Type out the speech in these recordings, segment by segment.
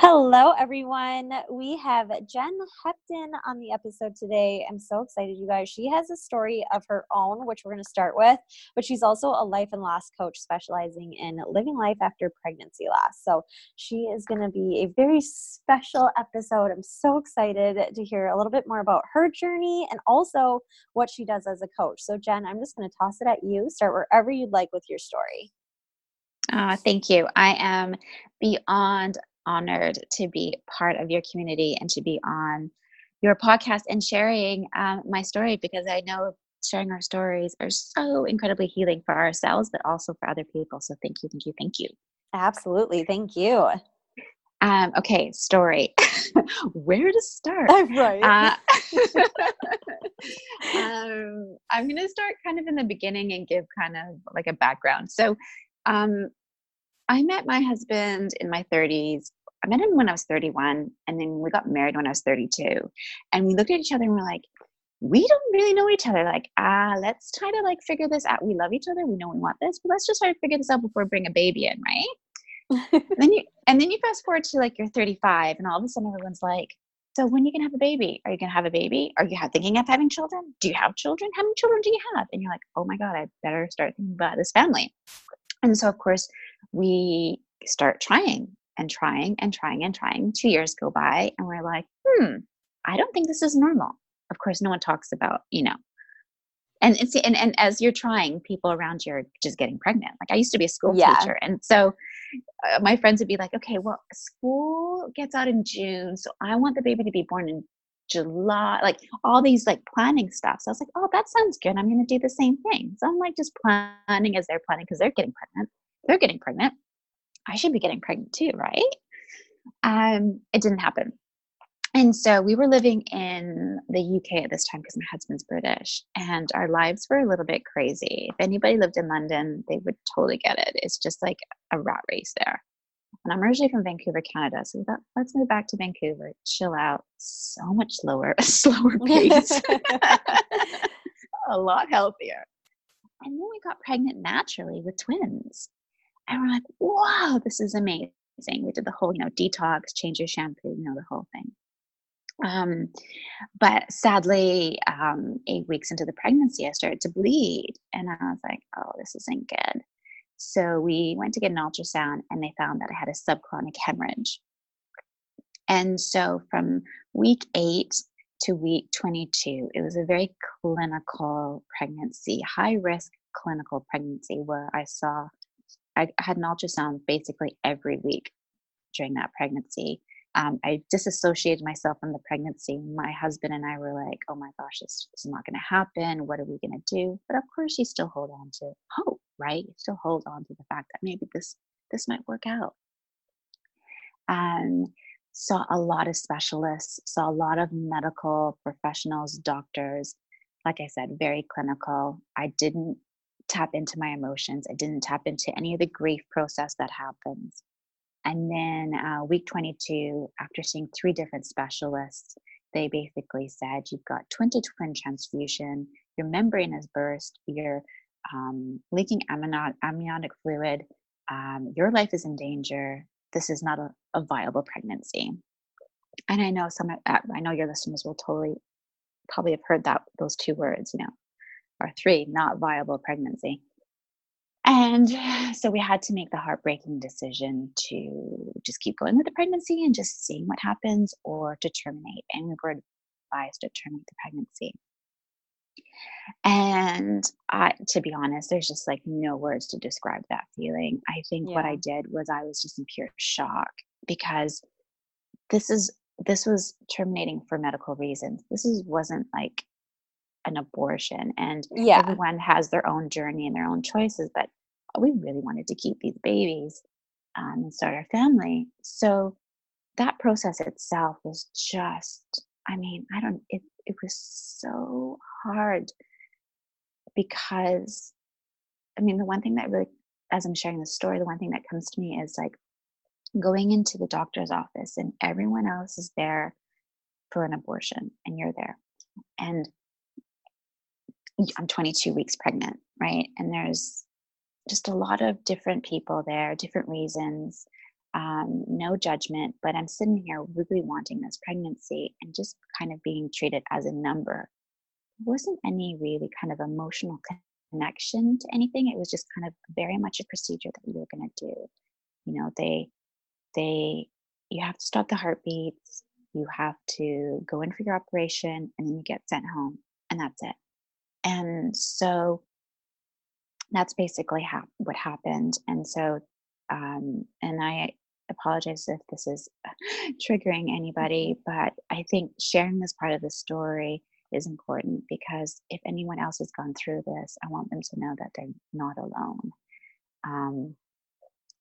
Hello, everyone. We have Jen Hepton on the episode today. I'm so excited, you guys. She has a story of her own, which we're going to start with, but she's also a life and loss coach specializing in living life after pregnancy loss. So she is going to be a very special episode. I'm so excited to hear a little bit more about her journey and also what she does as a coach. So, Jen, I'm just going to toss it at you. Start wherever you'd like with your story. Uh, thank you. I am beyond honored to be part of your community and to be on your podcast and sharing um, my story because I know sharing our stories are so incredibly healing for ourselves, but also for other people. So thank you, thank you, thank you. Absolutely. Thank you. Um, okay, story. Where to start? Right. Uh, um, I'm going to start kind of in the beginning and give kind of like a background. So, um, I met my husband in my 30s. I met him when I was 31, and then we got married when I was 32. And we looked at each other and we're like, we don't really know each other. Like, ah, let's try to like figure this out. We love each other. We know we want this, but let's just try to figure this out before we bring a baby in, right? and then you and then you fast forward to like you're 35, and all of a sudden everyone's like, so when are you gonna have a baby? Are you gonna have a baby? Are you thinking of having children? Do you have children? How many children do you have? And you're like, oh my god, I better start thinking about this family. And so of course we start trying and trying and trying and trying. Two years go by, and we're like, hmm, I don't think this is normal. Of course, no one talks about, you know, and it's and, and as you're trying, people around you are just getting pregnant. Like I used to be a school yeah. teacher, and so uh, my friends would be like, okay, well, school gets out in June, so I want the baby to be born in July, like all these like planning stuff. So I was like, oh, that sounds good. I'm going to do the same thing. So I'm like just planning as they're planning because they're getting pregnant they're getting pregnant. I should be getting pregnant too, right? Um, it didn't happen. And so we were living in the UK at this time because my husband's British and our lives were a little bit crazy. If anybody lived in London, they would totally get it. It's just like a rat race there. And I'm originally from Vancouver, Canada. So we thought, let's move back to Vancouver, chill out, so much slower, a slower pace, a lot healthier. And then we got pregnant naturally with twins. And we're like, wow, this is amazing. We did the whole, you know, detox, change your shampoo, you know, the whole thing. Um, but sadly, um, eight weeks into the pregnancy, I started to bleed. And I was like, oh, this isn't good. So we went to get an ultrasound and they found that I had a subchorionic hemorrhage. And so from week eight to week 22, it was a very clinical pregnancy, high risk clinical pregnancy where I saw I had an ultrasound basically every week during that pregnancy. Um, I disassociated myself from the pregnancy. My husband and I were like, oh my gosh, this, this is not going to happen. What are we going to do? But of course, you still hold on to hope, right? You still hold on to the fact that maybe this this might work out. And saw a lot of specialists, saw a lot of medical professionals, doctors. Like I said, very clinical. I didn't tap into my emotions. I didn't tap into any of the grief process that happens. And then uh, week 22, after seeing three different specialists, they basically said you've got twin to twin transfusion, your membrane has burst, you're um, leaking amniotic, fluid, um, your life is in danger. This is not a, a viable pregnancy. And I know some, uh, I know your listeners will totally probably have heard that those two words, you know, or three, not viable pregnancy. And so we had to make the heartbreaking decision to just keep going with the pregnancy and just seeing what happens or to terminate. And we were advised to terminate the pregnancy. And I, to be honest, there's just like no words to describe that feeling. I think yeah. what I did was I was just in pure shock because this is this was terminating for medical reasons. This is wasn't like an abortion and yeah. everyone has their own journey and their own choices but we really wanted to keep these babies um, and start our family. So that process itself was just, I mean, I don't, it, it was so hard because, I mean, the one thing that really, as I'm sharing the story, the one thing that comes to me is like going into the doctor's office and everyone else is there for an abortion and you're there. And I'm 22 weeks pregnant, right? And there's just a lot of different people there, different reasons, um, no judgment. But I'm sitting here really wanting this pregnancy and just kind of being treated as a number. There wasn't any really kind of emotional connection to anything. It was just kind of very much a procedure that we were going to do. You know, they, they, you have to stop the heartbeats, you have to go in for your operation, and then you get sent home, and that's it. And so that's basically ha- what happened. And so, um, and I apologize if this is triggering anybody, mm-hmm. but I think sharing this part of the story is important because if anyone else has gone through this, I want them to know that they're not alone. Um,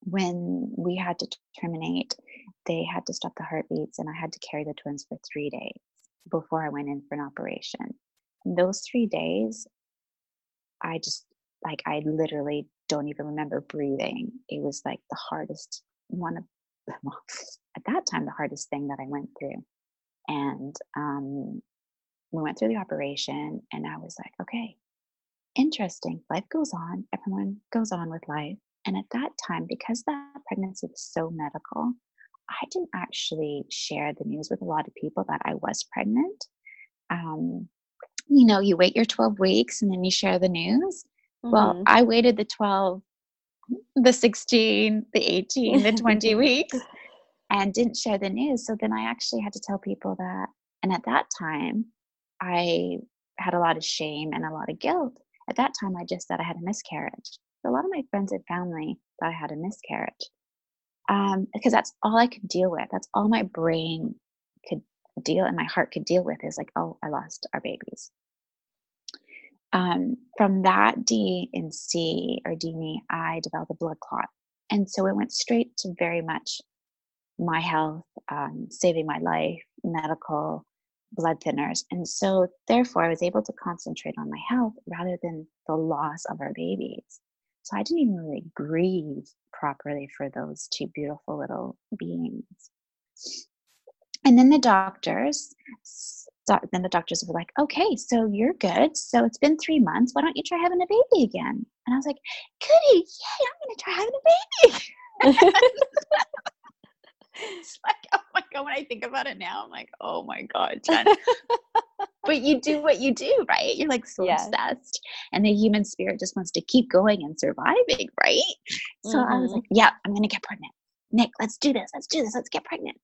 when we had to terminate, they had to stop the heartbeats, and I had to carry the twins for three days before I went in for an operation. Those three days, I just like I literally don't even remember breathing. It was like the hardest one of well, at that time the hardest thing that I went through. And um, we went through the operation, and I was like, okay, interesting. Life goes on. Everyone goes on with life. And at that time, because that pregnancy was so medical, I didn't actually share the news with a lot of people that I was pregnant. Um, you know, you wait your 12 weeks and then you share the news. Mm-hmm. Well, I waited the 12, the 16, the 18, the 20 weeks and didn't share the news. So then I actually had to tell people that. And at that time, I had a lot of shame and a lot of guilt. At that time, I just said I had a miscarriage. a lot of my friends and family thought I had a miscarriage um, because that's all I could deal with. That's all my brain could deal and my heart could deal with is like, oh, I lost our babies um, from that D and C or D I developed a blood clot. And so it went straight to very much my health, um, saving my life, medical, blood thinners. And so therefore I was able to concentrate on my health rather than the loss of our babies. So I didn't even really grieve properly for those two beautiful little beings. And then the doctors then the doctors were like, okay, so you're good. So it's been three months. Why don't you try having a baby again? And I was like, goody, yay, I'm going to try having a baby. it's like, oh my God, when I think about it now, I'm like, oh my God, Jen. but you do what you do, right? You're like so yes. obsessed. And the human spirit just wants to keep going and surviving, right? So mm-hmm. I was mm-hmm. like, yeah, I'm going to get pregnant. Nick, let's do this. Let's do this. Let's get pregnant.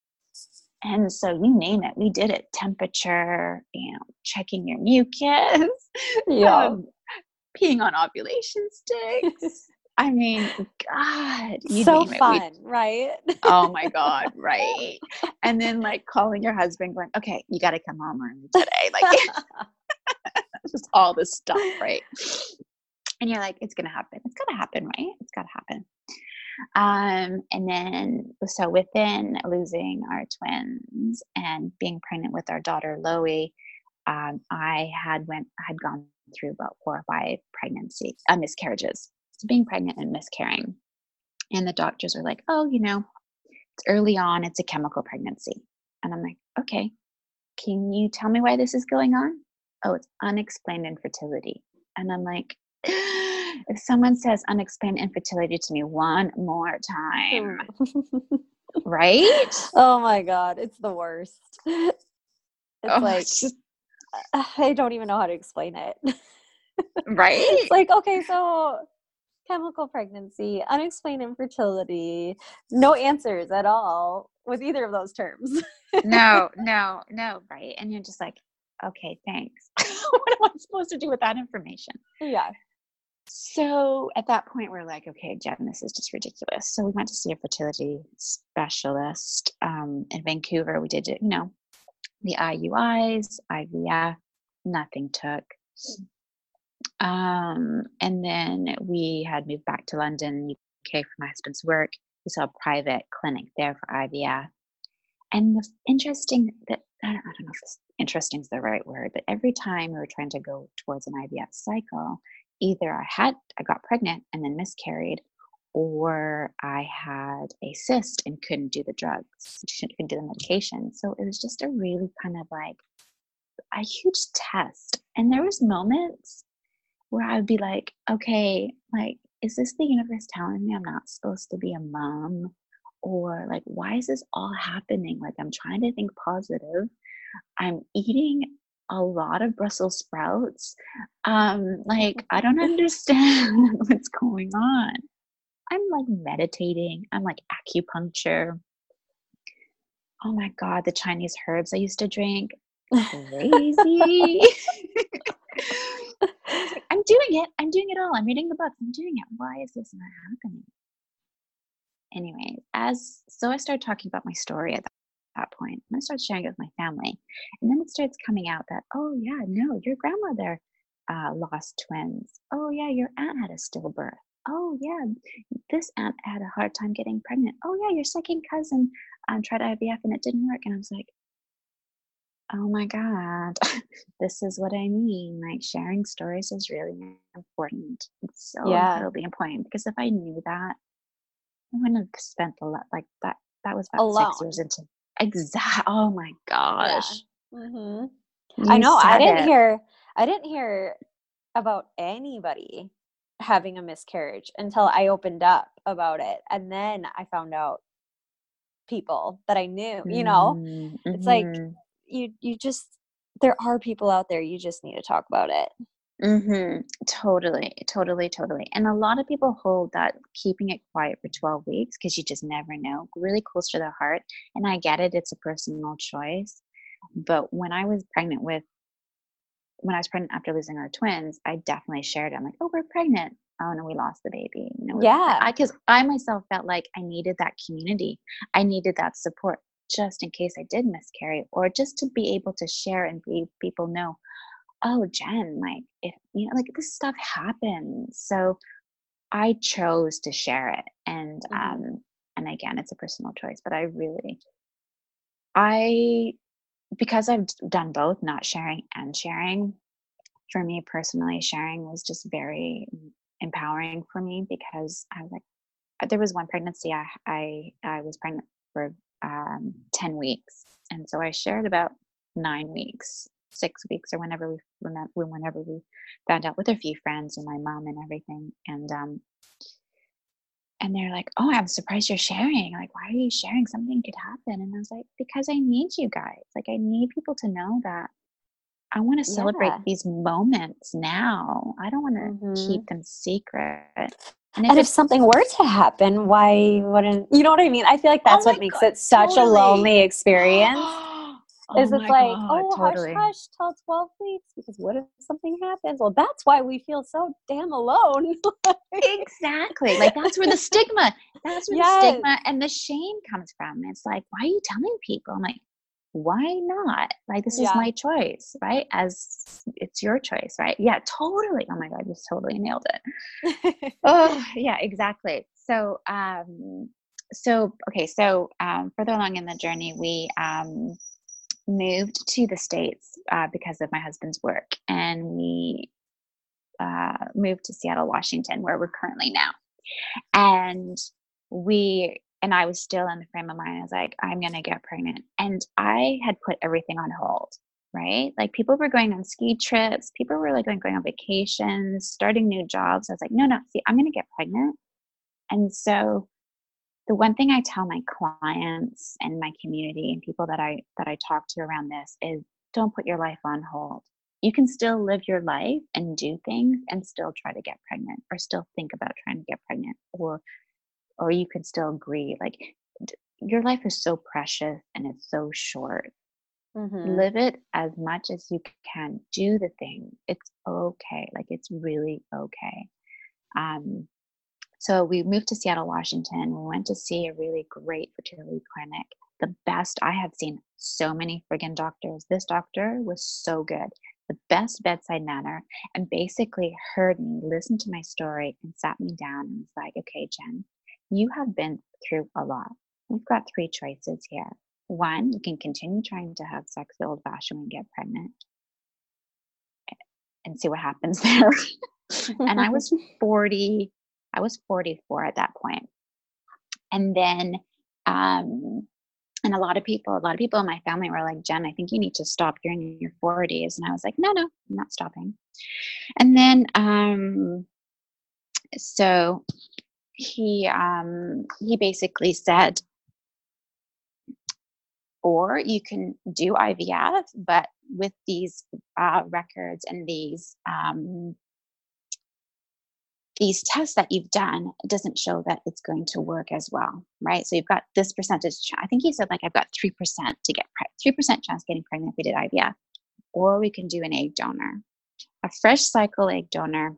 And so you name it, we did it. Temperature, you know, checking your mucus, yeah. Um, peeing on ovulation sticks. I mean, God, so fun, right? oh my God, right? And then like calling your husband, going, "Okay, you got to come home early today." Like, just all this stuff, right? And you're like, "It's gonna happen. It's gonna happen, right? It's gotta happen." Um, and then, so within losing our twins and being pregnant with our daughter Loie, um, I had went had gone through about four or five pregnancies, uh, miscarriages. So being pregnant and miscarrying, and the doctors were like, "Oh, you know, it's early on. It's a chemical pregnancy." And I'm like, "Okay, can you tell me why this is going on?" Oh, it's unexplained infertility. And I'm like, if someone says unexplained infertility to me one more time, hmm. right? Oh my God, it's the worst. It's oh, like, just... I don't even know how to explain it. right? It's like, okay, so chemical pregnancy, unexplained infertility, no answers at all with either of those terms. no, no, no, right. And you're just like, okay, thanks. what am I supposed to do with that information? Yeah. So at that point, we're like, okay, Jen, this is just ridiculous. So we went to see a fertility specialist um, in Vancouver. We did, you know, the IUIs, IVF, nothing took. Um, and then we had moved back to London, UK for my husband's work. we saw a private clinic there for IVF. And the interesting that I don't, I don't know if interesting is the right word, but every time we were trying to go towards an IVF cycle, either I had I got pregnant and then miscarried, or I had a cyst and couldn't do the drugs, couldn't do the medication. So it was just a really kind of like a huge test. And there was moments where I would be like, okay, like, is this the universe telling me I'm not supposed to be a mom? Or like, why is this all happening? Like, I'm trying to think positive. I'm eating a lot of Brussels sprouts. Um, like, I don't understand what's going on. I'm like meditating, I'm like acupuncture. Oh my God, the Chinese herbs I used to drink. Crazy. I'm doing it. I'm doing it all. I'm reading the books. I'm doing it. Why is this not happening? Anyway, as so I started talking about my story at that point. And I started sharing it with my family. And then it starts coming out that, oh yeah, no, your grandmother uh, lost twins. Oh yeah, your aunt had a stillbirth. Oh yeah, this aunt had a hard time getting pregnant. Oh yeah, your second cousin um, tried IVF and it didn't work. And I was like, oh my God, this is what I mean. Like sharing stories is really important. It's so yeah. incredibly important because if I knew that, I wouldn't have spent a lot like that. That was about Alone. six years into exact. Oh my gosh. Yeah. Mm-hmm. I know. I didn't it. hear. I didn't hear about anybody having a miscarriage until I opened up about it, and then I found out people that I knew. You know, mm-hmm. it's like mm-hmm you you just there are people out there you just need to talk about it mm-hmm. Totally totally totally. And a lot of people hold that keeping it quiet for 12 weeks because you just never know really close to their heart and i get it it's a personal choice but when i was pregnant with when i was pregnant after losing our twins i definitely shared it i'm like oh we're pregnant. Oh no we lost the baby you know yeah. I because i myself felt like i needed that community i needed that support just in case I did miscarry, or just to be able to share and be people know, oh, Jen, like if you know, like this stuff happens. So I chose to share it, and mm-hmm. um, and again, it's a personal choice, but I really, I because I've done both, not sharing and sharing. For me personally, sharing was just very empowering for me because I was like, there was one pregnancy I I I was pregnant for um, 10 weeks. And so I shared about nine weeks, six weeks, or whenever we remember, whenever we found out with a few friends and my mom and everything. And, um, and they're like, oh, I'm surprised you're sharing. Like, why are you sharing? Something could happen. And I was like, because I need you guys. Like, I need people to know that I want to celebrate yeah. these moments now. I don't want to mm-hmm. keep them secret. And, if, and if something were to happen, why wouldn't you know what I mean? I feel like that's oh what makes God, it such totally. a lonely experience. Oh is it's like, God, oh, totally. hush, hush, till 12 weeks, because what if something happens? Well, that's why we feel so damn alone. exactly. Like that's where the stigma, that's where yes. the stigma and the shame comes from. It's like, why are you telling people? I'm like, why not? Like, this yeah. is my choice, right? As it's your choice, right? Yeah, totally. Oh my God, you totally nailed it. oh, yeah, exactly. So, um, so okay, so um, further along in the journey, we um, moved to the states uh, because of my husband's work, and we uh, moved to Seattle, Washington, where we're currently now. And we and I was still in the frame of mind. I was like, I'm going to get pregnant. And I had put everything on hold, right? Like people were going on ski trips, people were like going, going on vacations, starting new jobs. I was like, no, no, see, I'm going to get pregnant. And so the one thing I tell my clients and my community and people that I that I talk to around this is don't put your life on hold. You can still live your life and do things and still try to get pregnant or still think about trying to get pregnant or or you can still grieve. Like your life is so precious and it's so short. Mm-hmm. live it as much as you can. Do the thing. It's okay. Like it's really okay. Um so we moved to seattle washington we went to see a really great fertility clinic the best i have seen so many friggin doctors this doctor was so good the best bedside manner and basically heard me listened to my story and sat me down and was like okay jen you have been through a lot. You've got three choices here. One, you can continue trying to have sex the old fashioned way and get pregnant and see what happens there. and I was 40, I was 44 at that point. And then, um, and a lot of people, a lot of people in my family were like, Jen, I think you need to stop. You're in your 40s. And I was like, no, no, I'm not stopping. And then, um, so he, um, he basically said, or you can do IVF, but with these uh, records and these um, these tests that you've done, doesn't show that it's going to work as well, right? So you've got this percentage. I think he said like I've got three percent to get three percent chance getting pregnant if we did IVF, or we can do an egg donor, a fresh cycle egg donor,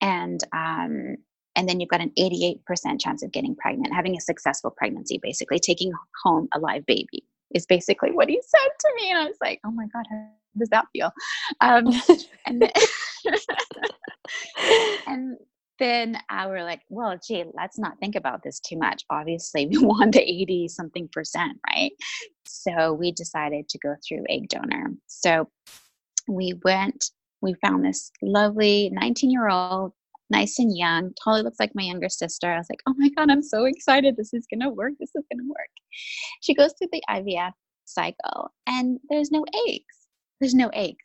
and um, and then you've got an 88% chance of getting pregnant, having a successful pregnancy, basically taking home a live baby is basically what he said to me. And I was like, oh my God, how does that feel? Um, and, then, and then I were like, well, gee, let's not think about this too much. Obviously, we want the 80 something percent, right? So we decided to go through egg donor. So we went, we found this lovely 19 year old nice and young, totally looks like my younger sister. I was like, oh my God, I'm so excited. This is going to work. This is going to work. She goes through the IVF cycle and there's no eggs. There's no eggs.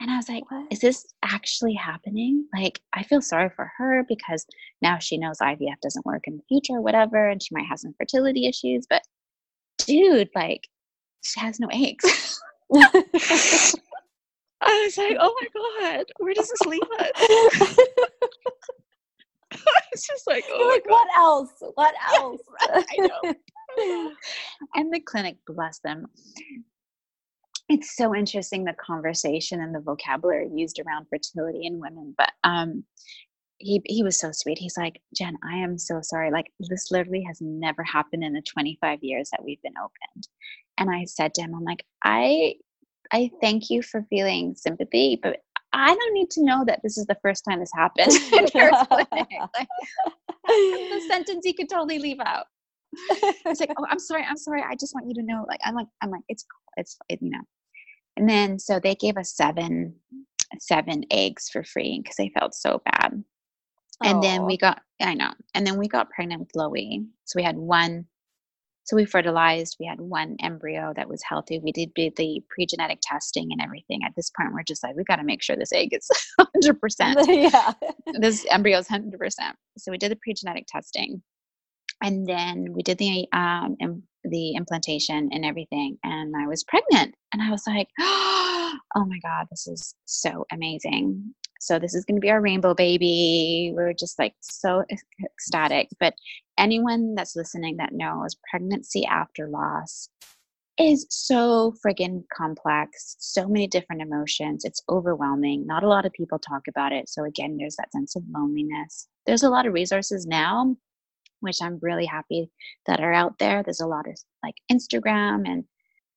And I was like, what? is this actually happening? Like, I feel sorry for her because now she knows IVF doesn't work in the future or whatever, and she might have some fertility issues. But dude, like, she has no eggs. I was like, oh my God, where does this leave us? Like, oh like, what else? What else? Yes, I know. and the clinic, bless them. It's so interesting the conversation and the vocabulary used around fertility in women. But um, he he was so sweet. He's like, Jen, I am so sorry. Like this literally has never happened in the 25 years that we've been opened. And I said to him, I'm like, I I thank you for feeling sympathy, but I don't need to know that this is the first time this happened like, the sentence he could totally leave out. It's like, oh, I'm sorry, I'm sorry. I just want you to know. Like, I'm like, I'm like, it's it's it, you know. And then so they gave us seven seven eggs for free because they felt so bad. And then we got, I know, and then we got pregnant with Loie. So we had one so we fertilized. We had one embryo that was healthy. We did the pre-genetic testing and everything. At this point, we're just like, we got to make sure this egg is 100%. yeah. this embryo is 100%. So we did the pre-genetic testing. And then we did the um, Im- the implantation and everything. And I was pregnant. And I was like, oh my God, this is so amazing. So this is going to be our rainbow baby. We are just like so ecstatic. But anyone that's listening that knows pregnancy after loss is so friggin' complex, so many different emotions. It's overwhelming. Not a lot of people talk about it. So, again, there's that sense of loneliness. There's a lot of resources now, which I'm really happy that are out there. There's a lot of like Instagram and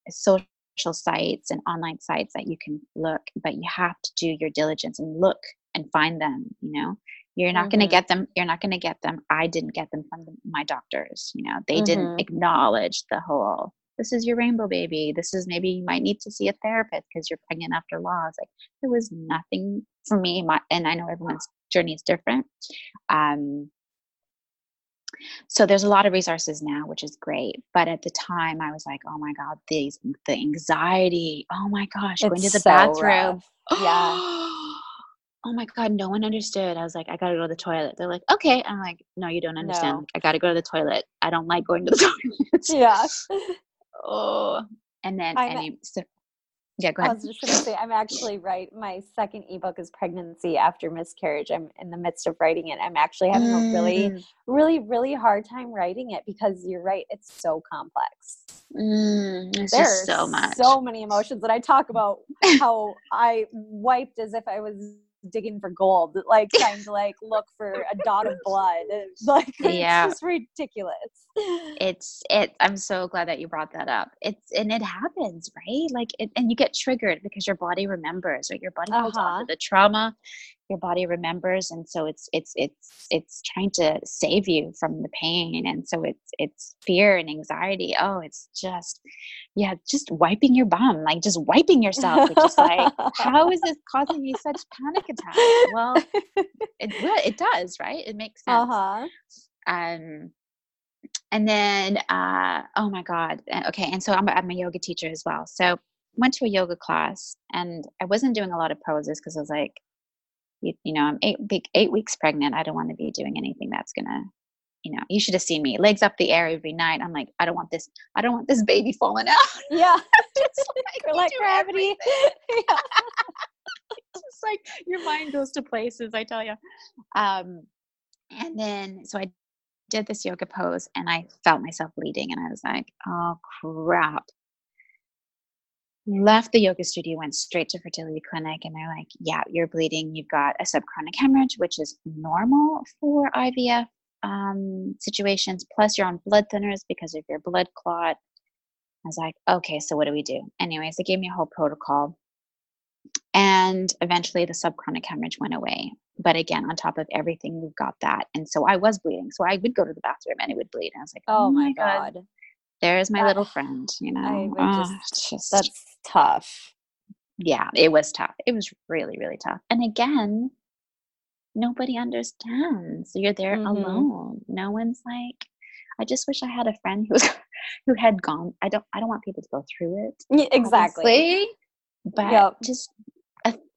social sites and online sites that you can look, but you have to do your diligence and look and find them, you know. You're not mm-hmm. going to get them. You're not going to get them. I didn't get them from the, my doctors. You know, they mm-hmm. didn't acknowledge the whole. This is your rainbow baby. This is maybe you might need to see a therapist because you're pregnant after loss. Like there was nothing for me. My, and I know everyone's journey is different. Um, so there's a lot of resources now which is great but at the time i was like oh my god these the anxiety oh my gosh it's going to the so bathroom yeah oh my god no one understood i was like i gotta go to the toilet they're like okay i'm like no you don't understand no. i gotta go to the toilet i don't like going to the toilet yeah oh and then any, so, yeah, go ahead. I was just to say, I'm actually right. My second ebook is Pregnancy After Miscarriage. I'm in the midst of writing it. I'm actually having mm. a really, mm. really, really hard time writing it because you're right. It's so complex. Mm, There's so much. So many emotions that I talk about how I wiped as if I was digging for gold, like trying to like look for a dot of blood. Like yeah. it's just ridiculous. It's it. I'm so glad that you brought that up. It's and it happens, right? Like it, and you get triggered because your body remembers, right? Your body holds uh-huh. on to the trauma, your body remembers and so it's it's it's it's trying to save you from the pain and so it's it's fear and anxiety. Oh it's just yeah just wiping your bum like just wiping yourself it's just like how is this causing me such panic attacks? Well it it does right? It makes sense. Uh-huh. um and then uh oh my god okay and so i'm, I'm a yoga teacher as well. So went to a yoga class and i wasn't doing a lot of poses because i was like you, you know, I'm eight big eight weeks pregnant. I don't want to be doing anything that's gonna, you know, you should have seen me legs up the air every night. I'm like, I don't want this. I don't want this baby falling out. Yeah, just like, like gravity. yeah. just like your mind goes to places. I tell you. Um, and then so I did this yoga pose and I felt myself bleeding and I was like, oh crap left the yoga studio, went straight to fertility clinic, and they're like, "Yeah, you're bleeding. You've got a subchorionic hemorrhage, which is normal for IVF um, situations. Plus, you're on blood thinners because of your blood clot." I was like, "Okay, so what do we do?" Anyways, they gave me a whole protocol, and eventually the subchorionic hemorrhage went away. But again, on top of everything, we've got that, and so I was bleeding. So I would go to the bathroom and it would bleed. And I was like, "Oh, oh my god. god there's my little friend you know oh, just, just, that's tough yeah it was tough it was really really tough and again nobody understands you're there mm-hmm. alone no one's like i just wish i had a friend who was who had gone i don't i don't want people to go through it yeah, exactly but yep. just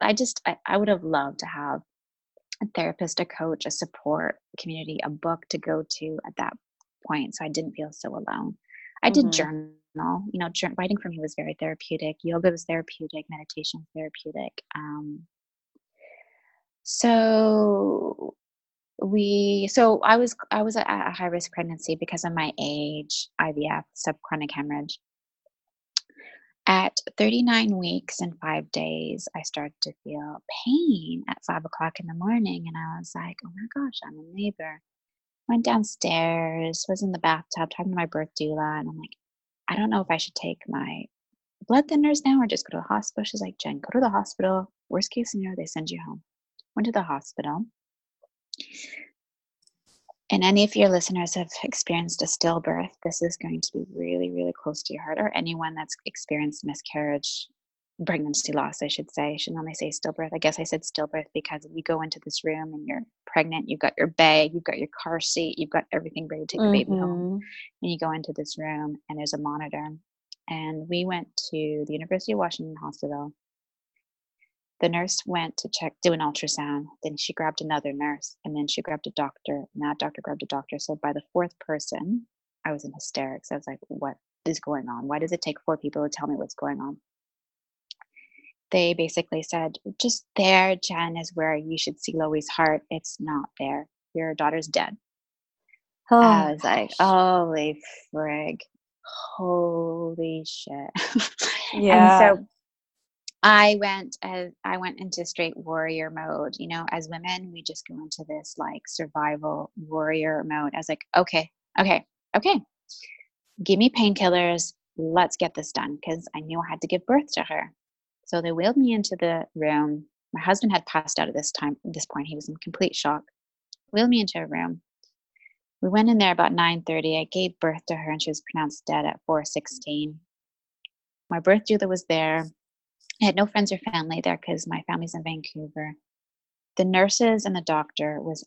i just I, I would have loved to have a therapist a coach a support community a book to go to at that point so i didn't feel so alone I did mm-hmm. journal. You know, writing for me was very therapeutic. Yoga was therapeutic. Meditation was therapeutic. Um, so we so i was i was at a high risk pregnancy because of my age ivf subchorionic hemorrhage at 39 weeks and five days i started to feel pain at five o'clock in the morning and i was like oh my gosh i'm in labor went downstairs, was in the bathtub talking to my birth doula, and I'm like, I don't know if I should take my blood thinners now or just go to the hospital. She's like, Jen, go to the hospital. Worst case scenario, they send you home. Went to the hospital. And any of your listeners have experienced a stillbirth, this is going to be really, really close to your heart, or anyone that's experienced miscarriage pregnancy loss, I should say. I should normally say stillbirth. I guess I said stillbirth because you go into this room and you're pregnant, you've got your bag, you've got your car seat, you've got everything ready to take the mm-hmm. baby home. Mm-hmm. And you go into this room and there's a monitor. And we went to the University of Washington Hospital. The nurse went to check, do an ultrasound. Then she grabbed another nurse, and then she grabbed a doctor, and that doctor grabbed a doctor. So by the fourth person, I was in hysterics. I was like, "What is going on? Why does it take four people to tell me what's going on?" They basically said, just there, Jen, is where you should see Loie's heart. It's not there. Your daughter's dead. Oh, I was like, holy frig. Holy shit. Yeah. and so I went as I went into straight warrior mode. You know, as women, we just go into this like survival warrior mode. I was like, okay, okay, okay. Give me painkillers. Let's get this done. Because I knew I had to give birth to her. So they wheeled me into the room. My husband had passed out at this time. At this point, he was in complete shock. Wheeled me into a room. We went in there about 9:30. I gave birth to her, and she was pronounced dead at 4:16. My birth doula was there. I had no friends or family there because my family's in Vancouver. The nurses and the doctor was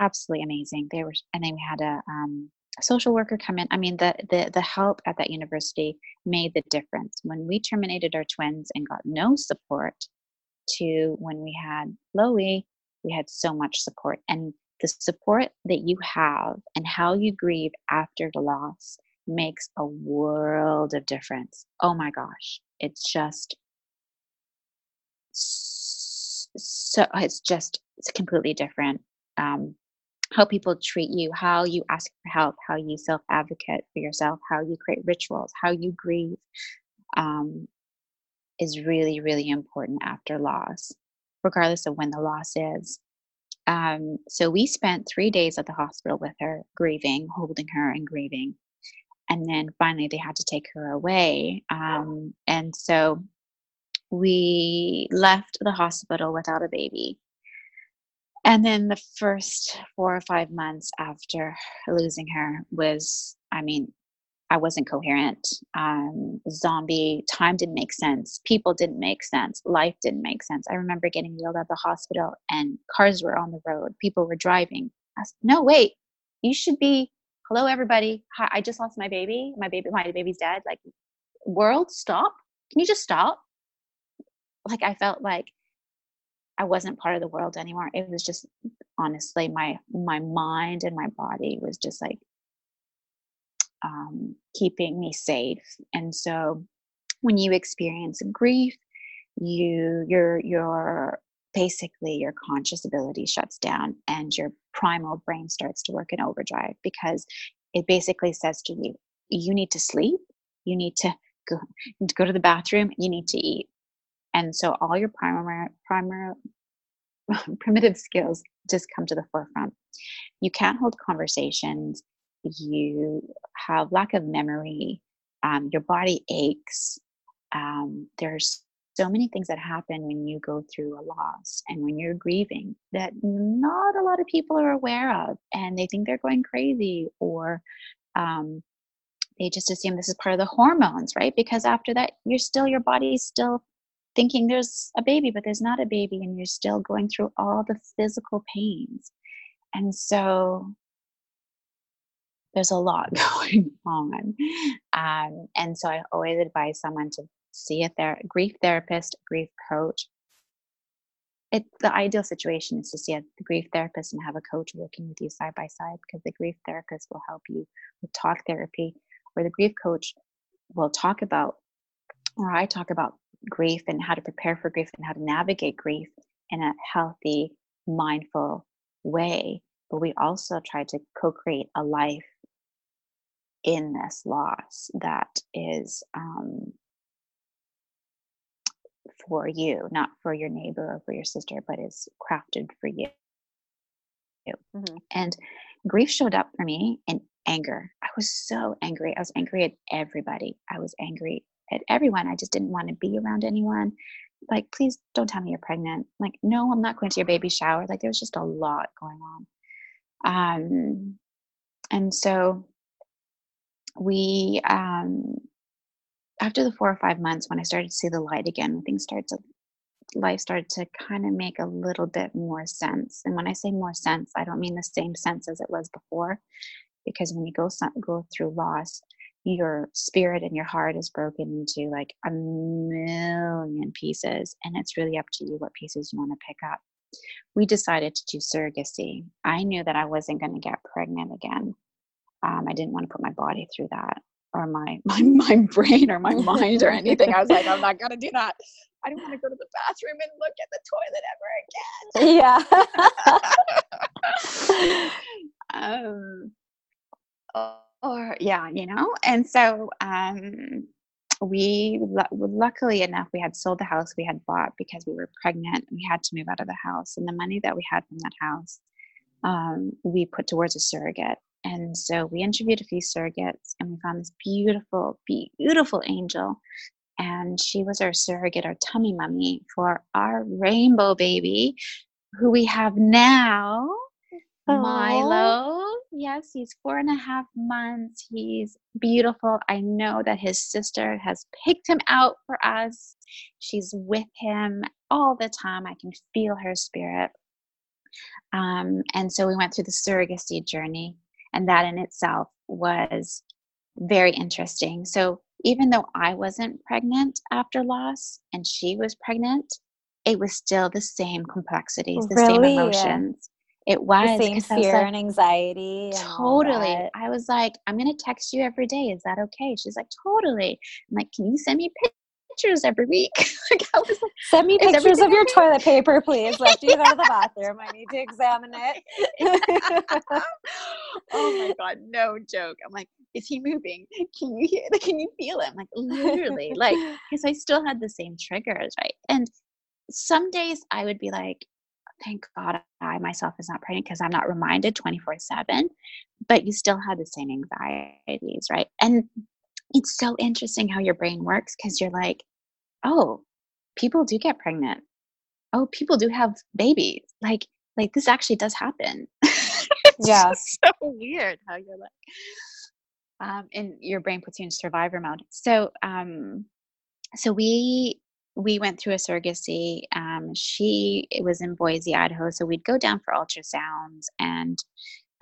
absolutely amazing. They were, and then we had a um, social worker come in i mean the, the the help at that university made the difference. When we terminated our twins and got no support to when we had Loie, we had so much support. And the support that you have and how you grieve after the loss makes a world of difference. Oh my gosh. It's just so it's just it's completely different. Um, how people treat you, how you ask for help, how you self advocate for yourself, how you create rituals, how you grieve um, is really, really important after loss, regardless of when the loss is. Um, so we spent three days at the hospital with her, grieving, holding her, and grieving. And then finally, they had to take her away. Um, and so we left the hospital without a baby and then the first four or five months after losing her was i mean i wasn't coherent. Um, zombie time didn't make sense. People didn't make sense. Life didn't make sense. I remember getting out of the hospital and cars were on the road. People were driving. I said, no wait. You should be hello everybody. Hi, i just lost my baby. My baby my baby's dead. Like world stop? Can you just stop? Like i felt like I wasn't part of the world anymore. It was just honestly my my mind and my body was just like um, keeping me safe. And so when you experience grief, you your your basically your conscious ability shuts down and your primal brain starts to work in overdrive because it basically says to you you need to sleep you need to go, to go to the bathroom you need to eat and so all your primary primary primitive skills just come to the forefront. You can't hold conversations. You have lack of memory. Um, your body aches. Um, there's so many things that happen when you go through a loss and when you're grieving that not a lot of people are aware of and they think they're going crazy or um, they just assume this is part of the hormones right? Because after that you're still your body's still thinking there's a baby, but there's not a baby, and you're still going through all the physical pains. And so there's a lot going on. Um, and so I always advise someone to see a ther- grief therapist, grief coach. It, the ideal situation is to see a grief therapist and have a coach working with you side by side because the grief therapist will help you with talk therapy, or the grief coach will talk about, or I talk about grief and how to prepare for grief and how to navigate grief in a healthy, mindful way. But we also try to co create a life in this loss that is um, for you, not for your neighbor or for your sister, but is crafted for you. Mm-hmm. And grief showed up for me in anger. I was so angry. I was angry at everybody. I was angry at everyone. I just didn't want to be around anyone. Like, please don't tell me you're pregnant. Like, no, I'm not going to your baby shower. Like, there was just a lot going on. Um, and so we, um, after the four or five months, when I started to see the light again, things started to life started to kind of make a little bit more sense. And when I say more sense, I don't mean the same sense as it was before, because when you go go through loss, your spirit and your heart is broken into like a million pieces and it's really up to you what pieces you want to pick up. We decided to do surrogacy. I knew that i wasn't going to get pregnant again. Um, i didn't want to put my body through that or my my, my brain or my mind or anything. I was like i'm not going to do that. I don't want to go to the bathroom and look at the toilet ever again. Yeah. Um oh or yeah you know and so um we luckily enough we had sold the house we had bought because we were pregnant we had to move out of the house and the money that we had from that house um, we put towards a surrogate and so we interviewed a few surrogates and we found this beautiful beautiful angel and she was our surrogate our tummy mummy for our rainbow baby who we have now Milo. Yes, he's four and a half months. He's beautiful. I know that his sister has picked him out for us. She's with him all the time. I can feel her spirit. Um, and so we went through the surrogacy journey, and that in itself was very interesting. So even though I wasn't pregnant after loss and she was pregnant, it was still the same complexities, the really? same emotions. It was the same fear like, and anxiety. totally. I was like, I'm gonna text you every day. Is that okay? She's like, totally. I'm like, can you send me pictures every week? like, I was like, send me pictures of your toilet paper, please. After you go to the bathroom, I need to examine it. oh my god, no joke. I'm like, is he moving? Can you hear? Like, Can you feel him? Like literally, like because I still had the same triggers, right? And some days I would be like, thank God I myself is not pregnant because I'm not reminded 24 7, but you still have the same anxieties, right? And it's so interesting how your brain works because you're like, oh, people do get pregnant. Oh, people do have babies. Like, like this actually does happen. yeah. so weird how you're like, um, and your brain puts you in survivor mode. So, um, so we we went through a surrogacy. Um, she was in Boise, Idaho, so we'd go down for ultrasounds, and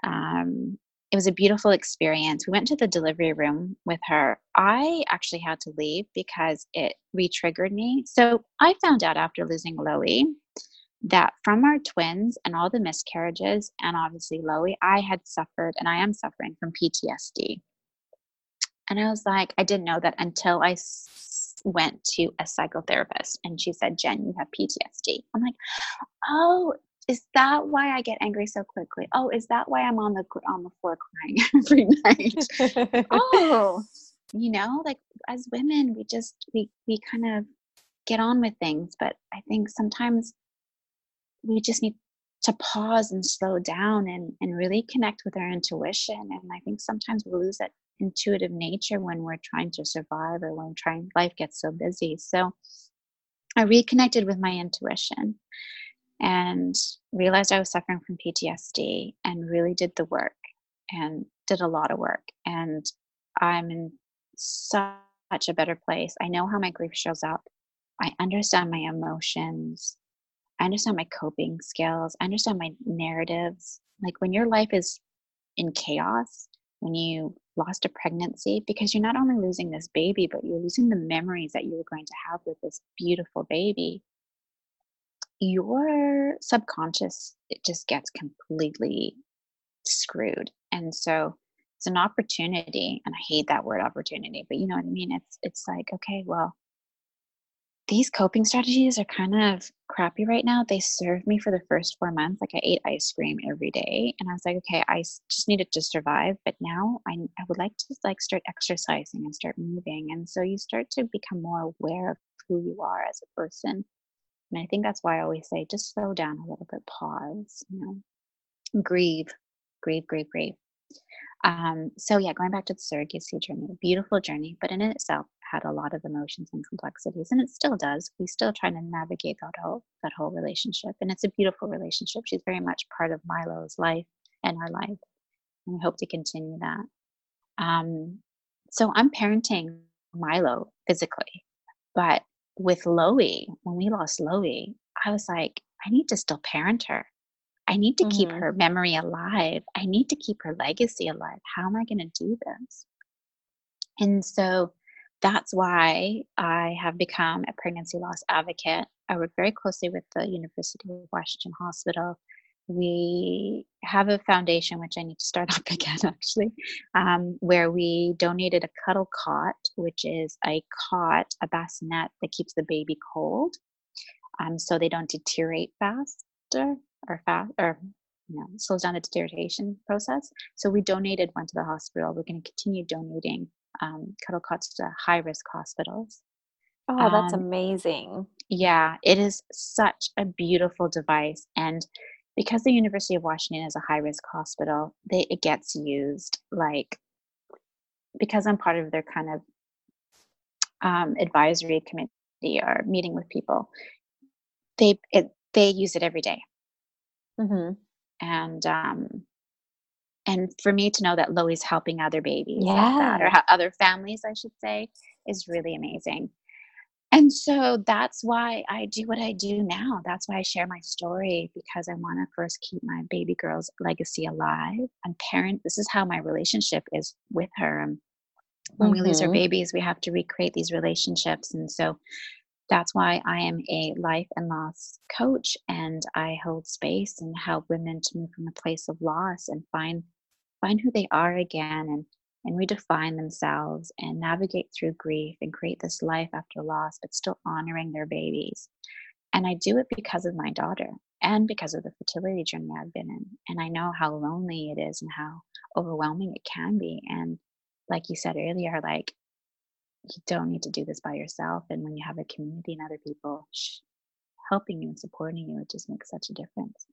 um, it was a beautiful experience. We went to the delivery room with her. I actually had to leave because it re-triggered me. So I found out after losing Loie that from our twins and all the miscarriages, and obviously Loie, I had suffered and I am suffering from PTSD. And I was like, I didn't know that until I went to a psychotherapist and she said, Jenn, you have PTSD. I'm like, oh, is that why I get angry so quickly? Oh, is that why I'm on the on the floor crying every night? oh, you know, like as women, we just we we kind of get on with things, but I think sometimes we just need to pause and slow down and and really connect with our intuition. And I think sometimes we lose that intuitive nature when we're trying to survive or when trying life gets so busy. So I reconnected with my intuition and realized I was suffering from PTSD and really did the work and did a lot of work. And I'm in such a better place. I know how my grief shows up. I understand my emotions. I understand my coping skills. I understand my narratives. Like when your life is in chaos, when you lost a pregnancy, because you're not only losing this baby, but you're losing the memories that you were going to have with this beautiful baby. Your subconscious it just gets completely screwed. And so it's an opportunity and i hate that word opportunity but you know what i mean? It's it's like okay well these coping strategies are kind of crappy right now. They served me for the first four months. Like i ate ice cream every day and i was like okay i just needed to survive but now i, I would like to like start exercising and start moving. And so you start to become more aware of who you are as a person. And I think that's why I always say just slow down a little bit, pause, you know, grieve, grieve, grieve, grieve. Um, so yeah, going back to the surrogacy journey, beautiful journey, but in itself had a lot of emotions and complexities, and it still does. We still trying to navigate that whole that whole relationship, and it's a beautiful relationship. She's very much part of Milo's life and our life, and we hope to continue that. Um, so I'm parenting Milo physically, but with Loie, when we lost Loie, I was like, I need to still parent her. I need to mm-hmm. keep her memory alive. I need to keep her legacy alive. How am I going to do this? And so that's why I have become a pregnancy loss advocate. I work very closely with the University of Washington Hospital. We have a foundation which i need to start up again actually um, where we donated a cuddle cot which is a cot a bassinet that keeps the baby cold um, so they don't deteriorate faster or fast or you know slows down the deterioration process. So we donated one to the hospital. We're going to continue donating um, cuddle to high risk hospitals oh that's um, amazing yeah it is such a beautiful device and because the University of Washington is a high risk hospital, they, it gets used like because I'm part of their kind of um, advisory committee or meeting with people. They it, they use it every day. Mm-hmm. and um, and for me to know that Loie's helping other babies, yeah, like that, or other families, I should say, is really amazing. And so that's why I do what I do now. That's why I share my story because I want to first keep my baby girl's legacy alive. And parent, this is how my relationship is with her. When mm-hmm. we lose our mm-hmm. babies, we have to recreate these relationships. And so that's why I am a life and loss coach and I hold space and help women to move from a place of loss and find find who they are again and and redefine themselves and navigate through grief and create this life after loss, but still honoring their babies. And I do it because of my daughter and because of the fertility journey I've been in. And I know how lonely it is and how overwhelming it can be. And like you said earlier, like you don't need to do this by yourself. And when you have a community and other people helping you and supporting you, it just makes such a difference.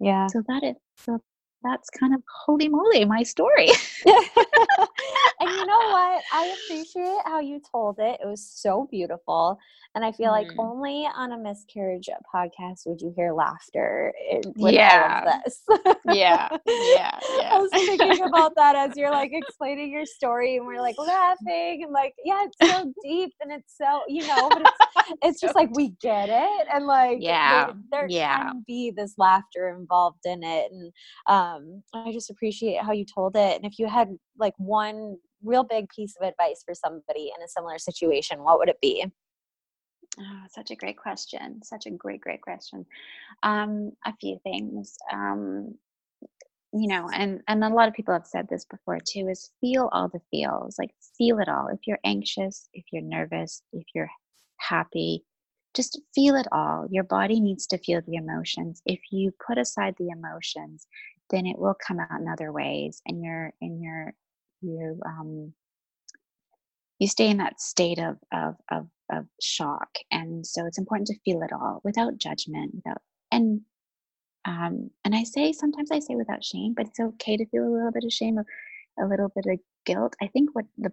Yeah. So that is so that's kind of holy moly my story. and you know what? I appreciate how you told it. It was so beautiful. And I feel mm. like only on a miscarriage podcast would you hear laughter yeah. this. yeah. Yeah. Yeah. I was thinking about that as you're like explaining your story and we're like laughing and like, yeah, it's so deep and it's so, you know, but it's, it's just like we get it. And like, yeah, there, there yeah. can be this laughter involved in it. And um, I just appreciate how you told it. And if you had like one real big piece of advice for somebody in a similar situation, what would it be? Oh, such a great question. Such a great, great question. Um, a few things. Um, you know, and and a lot of people have said this before too. Is feel all the feels, like feel it all. If you're anxious, if you're nervous, if you're happy, just feel it all. Your body needs to feel the emotions. If you put aside the emotions, then it will come out in other ways, and you're in your you um you stay in that state of of of of shock and so it's important to feel it all without judgment without and um and i say sometimes i say without shame but it's okay to feel a little bit of shame a little bit of guilt i think what the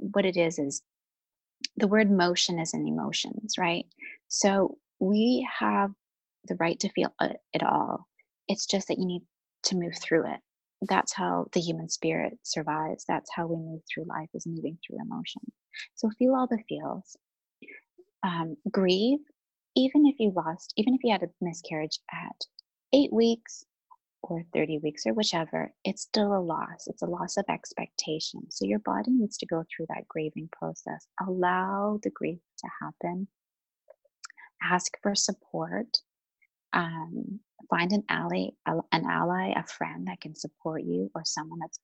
what it is is the word motion is in emotions right? So we have the right to feel it all. It's just that you need to move through it. That's how the human spirit survives. That's how we move through life is moving through emotion. So feel all the feels. Um, grieve. Even if you lost even if you had a miscarriage at eight weeks or 30 weeks or whichever it's still a loss it's a loss of expectation. So your body needs to go through that grieving process. Allow the grief to happen. Ask for support. Um, find an ally an ally a friend that can support you or someone that's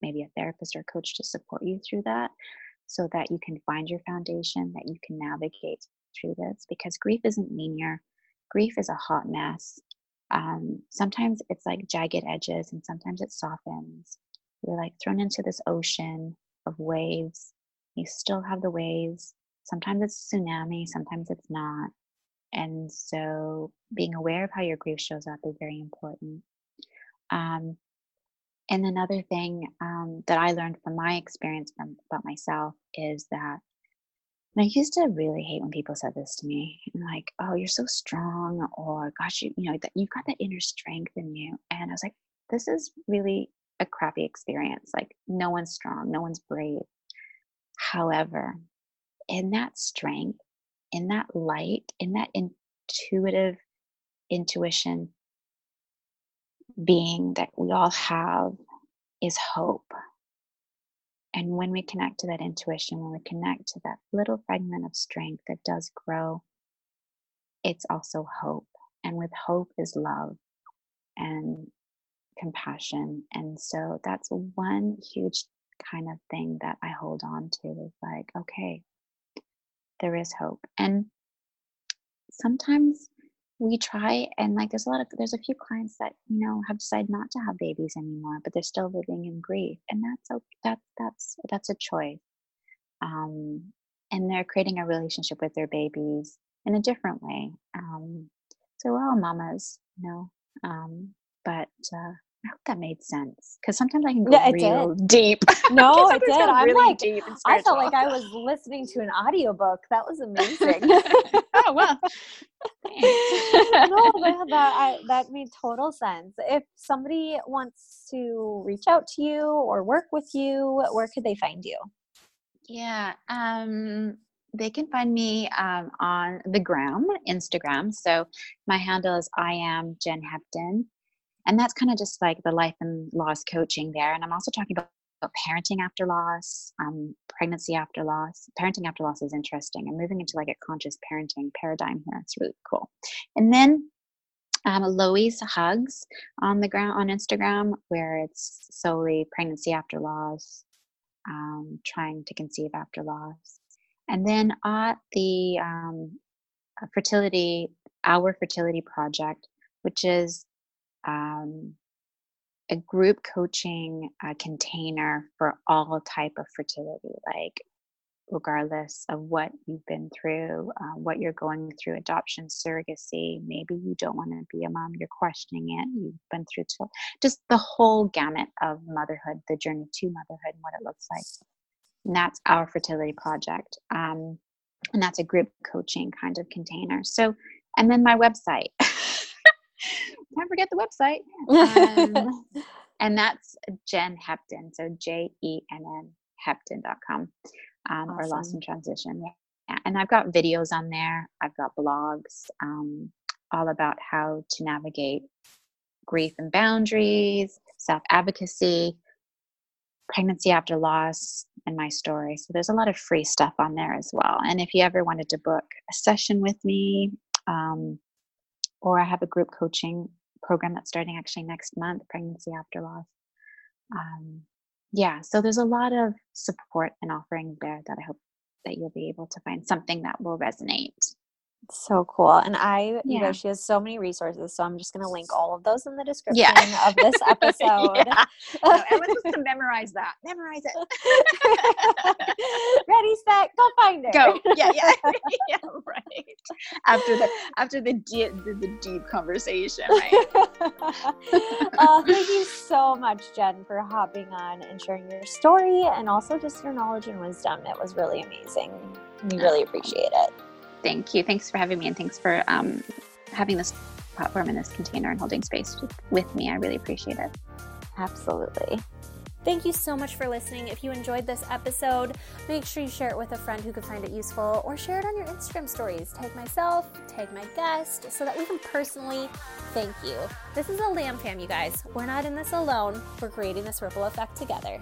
maybe a therapist or coach to support you through that so that you can find your foundation that you can navigate through this because grief isn't linear. Grief is a hot mess um, sometimes it's like jagged edges and sometimes it softens. You're like thrown into this ocean of waves. You still have the waves. Sometimes it's tsunami sometimes it's not. And so being aware of how your grief shows up is very important. Um, and another thing um, that I learned from my experience from about myself is that and I used to really hate when people said this to me, like, "Oh, you're so strong," or "Gosh, you you know that you've got that inner strength in you." And I was like, "This is really a crappy experience. Like, no one's strong, no one's brave." However, in that strength in that light, in that intuitive intuition being that we all have is hope. And when we connect to that intuition, when we connect to that little fragment of strength that does grow, it's also hope. And with hope is love and compassion. And so that's one huge kind of thing that I hold on to is like, okay, there is hope. And sometimes we try and like there's a lot of there's a few clients that you know have decided not to have babies anymore but they're still living in grief and that's okay that, that's that's a choice. Um, and they're creating a relationship with their babies in a different way. Um, so we're all mamas you know um, but uh, I hope that made sense because sometimes I can go yeah, real did. deep. No, it did. I'm really like, deep I felt like I was listening to an audiobook. That was amazing. oh well. no, that that, I, that made total sense. If somebody wants to reach out to you or work with you, where could they find you? Yeah, um, they can find me um, on the gram, Instagram. So my handle is I am Jenn Hepton and that's kind of just like the life and loss coaching there. And i'm also talking about, parenting after loss um, pregnancy after loss. Parenting after loss is interesting. I'm moving into like a conscious parenting paradigm here. It's really cool. And then um, Loie's Hugs on the ground on Instagram, where it's solely pregnancy after loss, um, trying to conceive after loss, and then at the um, fertility, our fertility project, which is um, a group coaching uh, container for all type of fertility like regardless of what you've been through uh, what you're going through adoption surrogacy maybe you don't want to be a mom you're questioning it you've been through to, just the whole gamut of motherhood the journey to motherhood and what it looks like and that's our fertility project. Um, and that's a group coaching kind of container. So, and then my website. Can't forget the website. Um, and that's Jenn Hepton. So J E N N Hepton.com um, awesome. or Lost in Transition. Yeah. And I've got videos on there. I've got blogs um, all about how to navigate grief and boundaries, self advocacy, pregnancy after loss, and my story. So there's a lot of free stuff on there as well. And if you ever wanted to book a session with me, um, or I have a group coaching program that's starting actually next month, Pregnancy After Loss. Um, yeah, so there's a lot of support and offerings there that I hope that you'll be able to find something that will resonate so cool. And I, you know, she has so many resources. So I'm just going to link all of those in the description yeah. of this episode. yeah. no, everyone's to memorize that. Memorize it. Ready, set, go find it. Go. Yeah, yeah. yeah, right. After the after the deep the, the deep conversation, right? uh, thank you so much, Jenn, for hopping on and sharing your story and also just your knowledge and wisdom. It was really amazing. We really appreciate it thank you. Thanks for having me, and thanks for um, having this platform and this container and holding space with me. I really appreciate it. Absolutely. Thank you so much for listening. If you enjoyed this episode, make sure you share it with a friend who could find it useful or share it on your Instagram stories. Tag myself, tag my guest, so that we can personally thank you. This is a Lamb Fam, you guys. We're not in this alone, we're creating this ripple effect together.